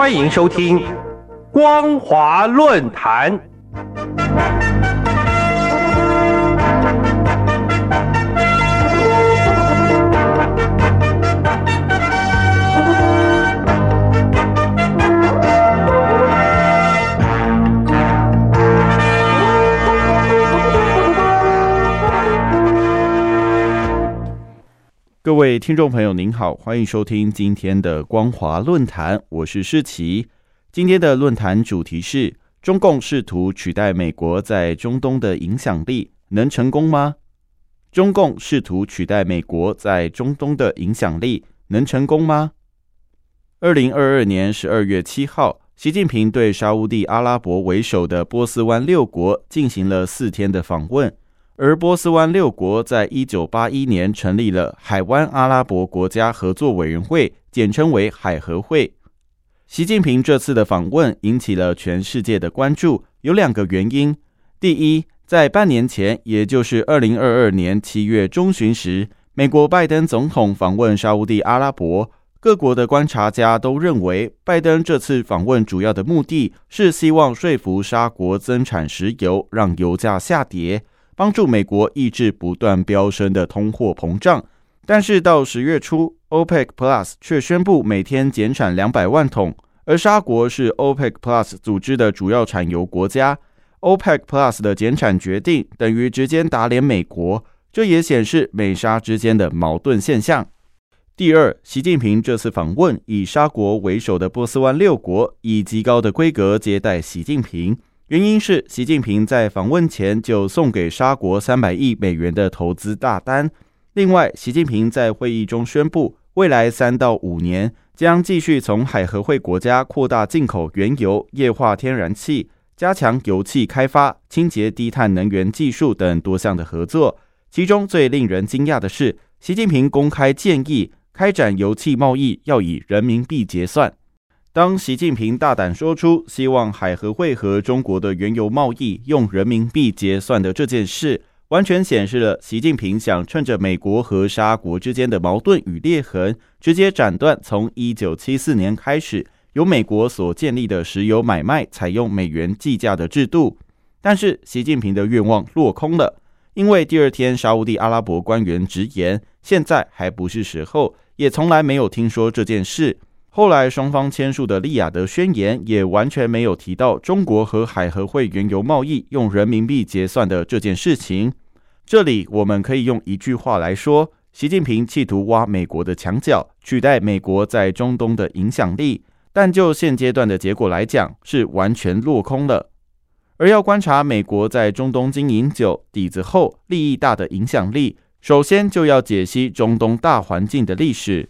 欢迎收听《光华论坛》。听众朋友，您好，欢迎收听今天的光华论坛，我是世奇。今天的论坛主题是：中共试图取代美国在中东的影响力，能成功吗？中共试图取代美国在中东的影响力，能成功吗？二零二二年十二月七号，习近平对沙地阿拉伯为首的波斯湾六国进行了四天的访问。而波斯湾六国在一九八一年成立了海湾阿拉伯国家合作委员会，简称为海合会。习近平这次的访问引起了全世界的关注，有两个原因：第一，在半年前，也就是二零二二年七月中旬时，美国拜登总统访问沙地阿拉伯，各国的观察家都认为，拜登这次访问主要的目的是希望说服沙国增产石油，让油价下跌。帮助美国抑制不断飙升的通货膨胀，但是到十月初，OPEC Plus 却宣布每天减产两百万桶，而沙国是 OPEC Plus 组织的主要产油国家，OPEC Plus 的减产决定等于直接打脸美国，这也显示美沙之间的矛盾现象。第二，习近平这次访问以沙国为首的波斯湾六国以极高的规格接待习近平。原因是习近平在访问前就送给沙国三百亿美元的投资大单。另外，习近平在会议中宣布，未来三到五年将继续从海合会国家扩大进口原油、液化天然气，加强油气开发、清洁低碳能源技术等多项的合作。其中最令人惊讶的是，习近平公开建议开展油气贸易要以人民币结算。当习近平大胆说出希望海合会和中国的原油贸易用人民币结算的这件事，完全显示了习近平想趁着美国和沙国之间的矛盾与裂痕，直接斩断从一九七四年开始由美国所建立的石油买卖采用美元计价的制度。但是，习近平的愿望落空了，因为第二天沙地阿拉伯官员直言，现在还不是时候，也从来没有听说这件事。后来，双方签署的利雅得宣言也完全没有提到中国和海合会原油贸易用人民币结算的这件事情。这里我们可以用一句话来说：习近平企图挖美国的墙角，取代美国在中东的影响力。但就现阶段的结果来讲，是完全落空了。而要观察美国在中东经营久、底子厚、利益大的影响力，首先就要解析中东大环境的历史。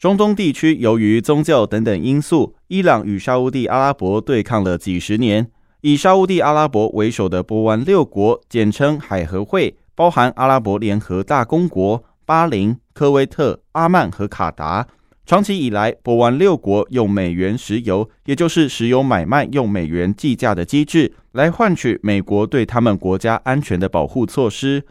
中东地区由于宗教等等因素，伊朗与沙地阿拉伯对抗了几十年。以沙地阿拉伯为首的波湾六国，简称海合会，包含阿拉伯联合大公国、巴林、科威特、阿曼和卡达。长期以来，波湾六国用美元石油，也就是石油买卖用美元计价的机制，来换取美国对他们国家安全的保护措施。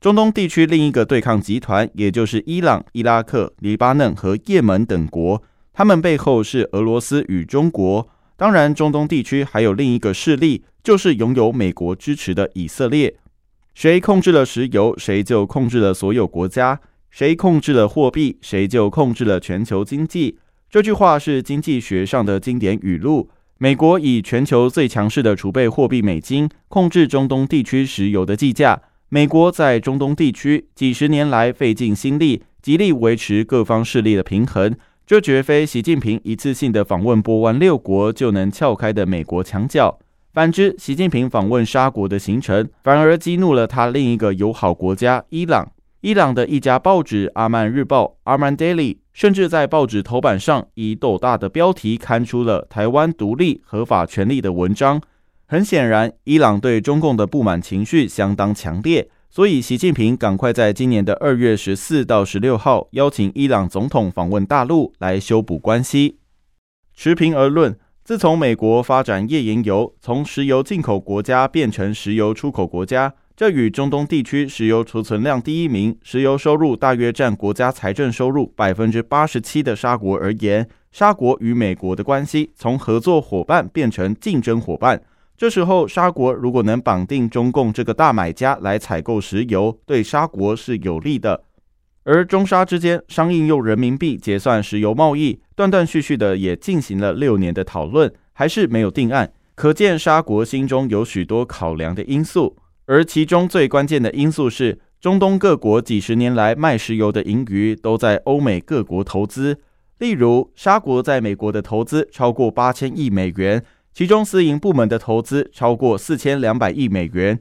中东地区另一个对抗集团，也就是伊朗、伊拉克、黎巴嫩和也门等国，他们背后是俄罗斯与中国。当然，中东地区还有另一个势力，就是拥有美国支持的以色列。谁控制了石油，谁就控制了所有国家；谁控制了货币，谁就控制了全球经济。这句话是经济学上的经典语录。美国以全球最强势的储备货币美金，控制中东地区石油的计价。美国在中东地区几十年来费尽心力，极力维持各方势力的平衡，这绝非习近平一次性的访问波湾六国就能撬开的美国墙角。反之，习近平访问沙国的行程，反而激怒了他另一个友好国家伊朗。伊朗的一家报纸《阿曼日报》（Arman Daily） 甚至在报纸头版上以斗大的标题刊出了台湾独立合法权利的文章。很显然，伊朗对中共的不满情绪相当强烈，所以习近平赶快在今年的二月十四到十六号邀请伊朗总统访问大陆，来修补关系。持平而论，自从美国发展页岩油，从石油进口国家变成石油出口国家，这与中东地区石油储存量第一名、石油收入大约占国家财政收入百分之八十七的沙国而言，沙国与美国的关系从合作伙伴变成竞争伙伴。这时候，沙国如果能绑定中共这个大买家来采购石油，对沙国是有利的。而中沙之间商应用人民币结算石油贸易，断断续续的也进行了六年的讨论，还是没有定案。可见沙国心中有许多考量的因素，而其中最关键的因素是，中东各国几十年来卖石油的盈余都在欧美各国投资。例如，沙国在美国的投资超过八千亿美元。其中，私营部门的投资超过四千两百亿美元。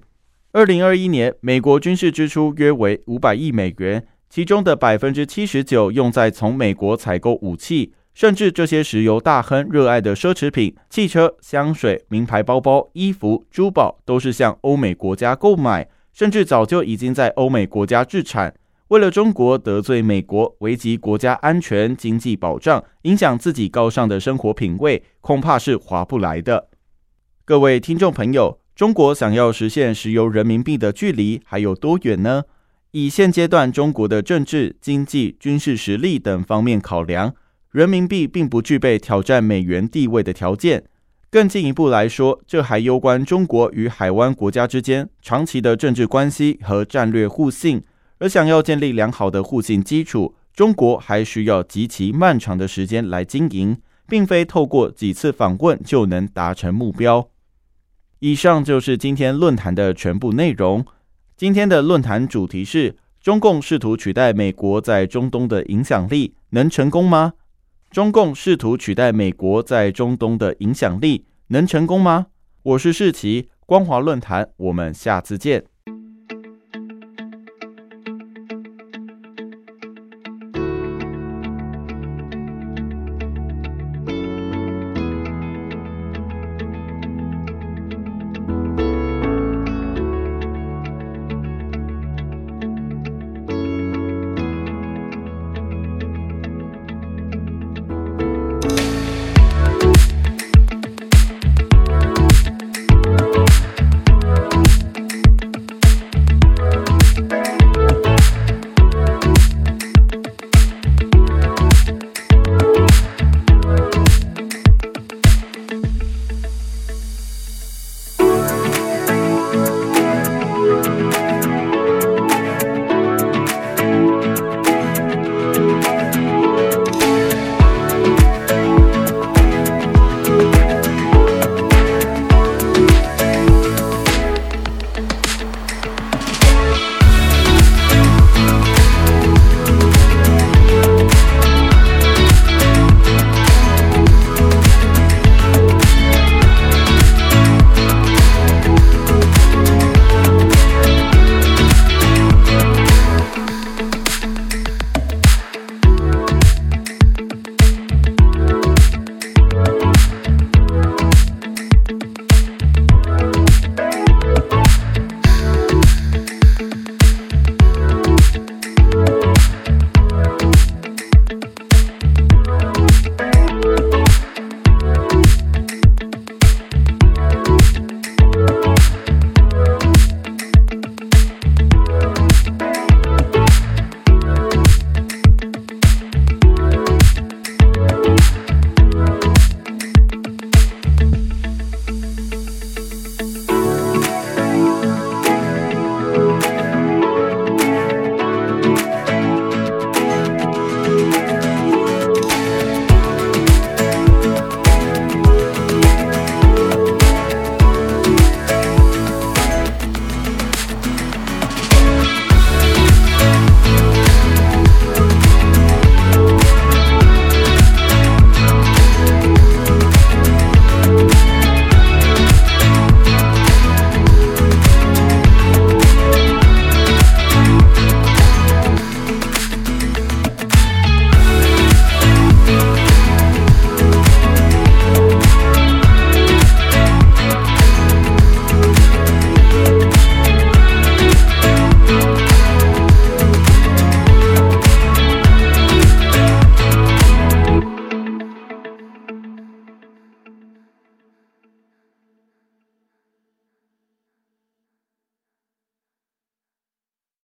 二零二一年，美国军事支出约为五百亿美元，其中的百分之七十九用在从美国采购武器，甚至这些石油大亨热爱的奢侈品、汽车、香水、名牌包包、衣服、珠宝，都是向欧美国家购买，甚至早就已经在欧美国家制产。为了中国得罪美国，危及国家安全、经济保障，影响自己高尚的生活品味，恐怕是划不来的。各位听众朋友，中国想要实现石油人民币的距离还有多远呢？以现阶段中国的政治、经济、军事实力等方面考量，人民币并不具备挑战美元地位的条件。更进一步来说，这还攸关中国与海湾国家之间长期的政治关系和战略互信。而想要建立良好的互信基础，中国还需要极其漫长的时间来经营，并非透过几次访问就能达成目标。以上就是今天论坛的全部内容。今天的论坛主题是：中共试图取代美国在中东的影响力，能成功吗？中共试图取代美国在中东的影响力，能成功吗？我是世奇，光华论坛，我们下次见。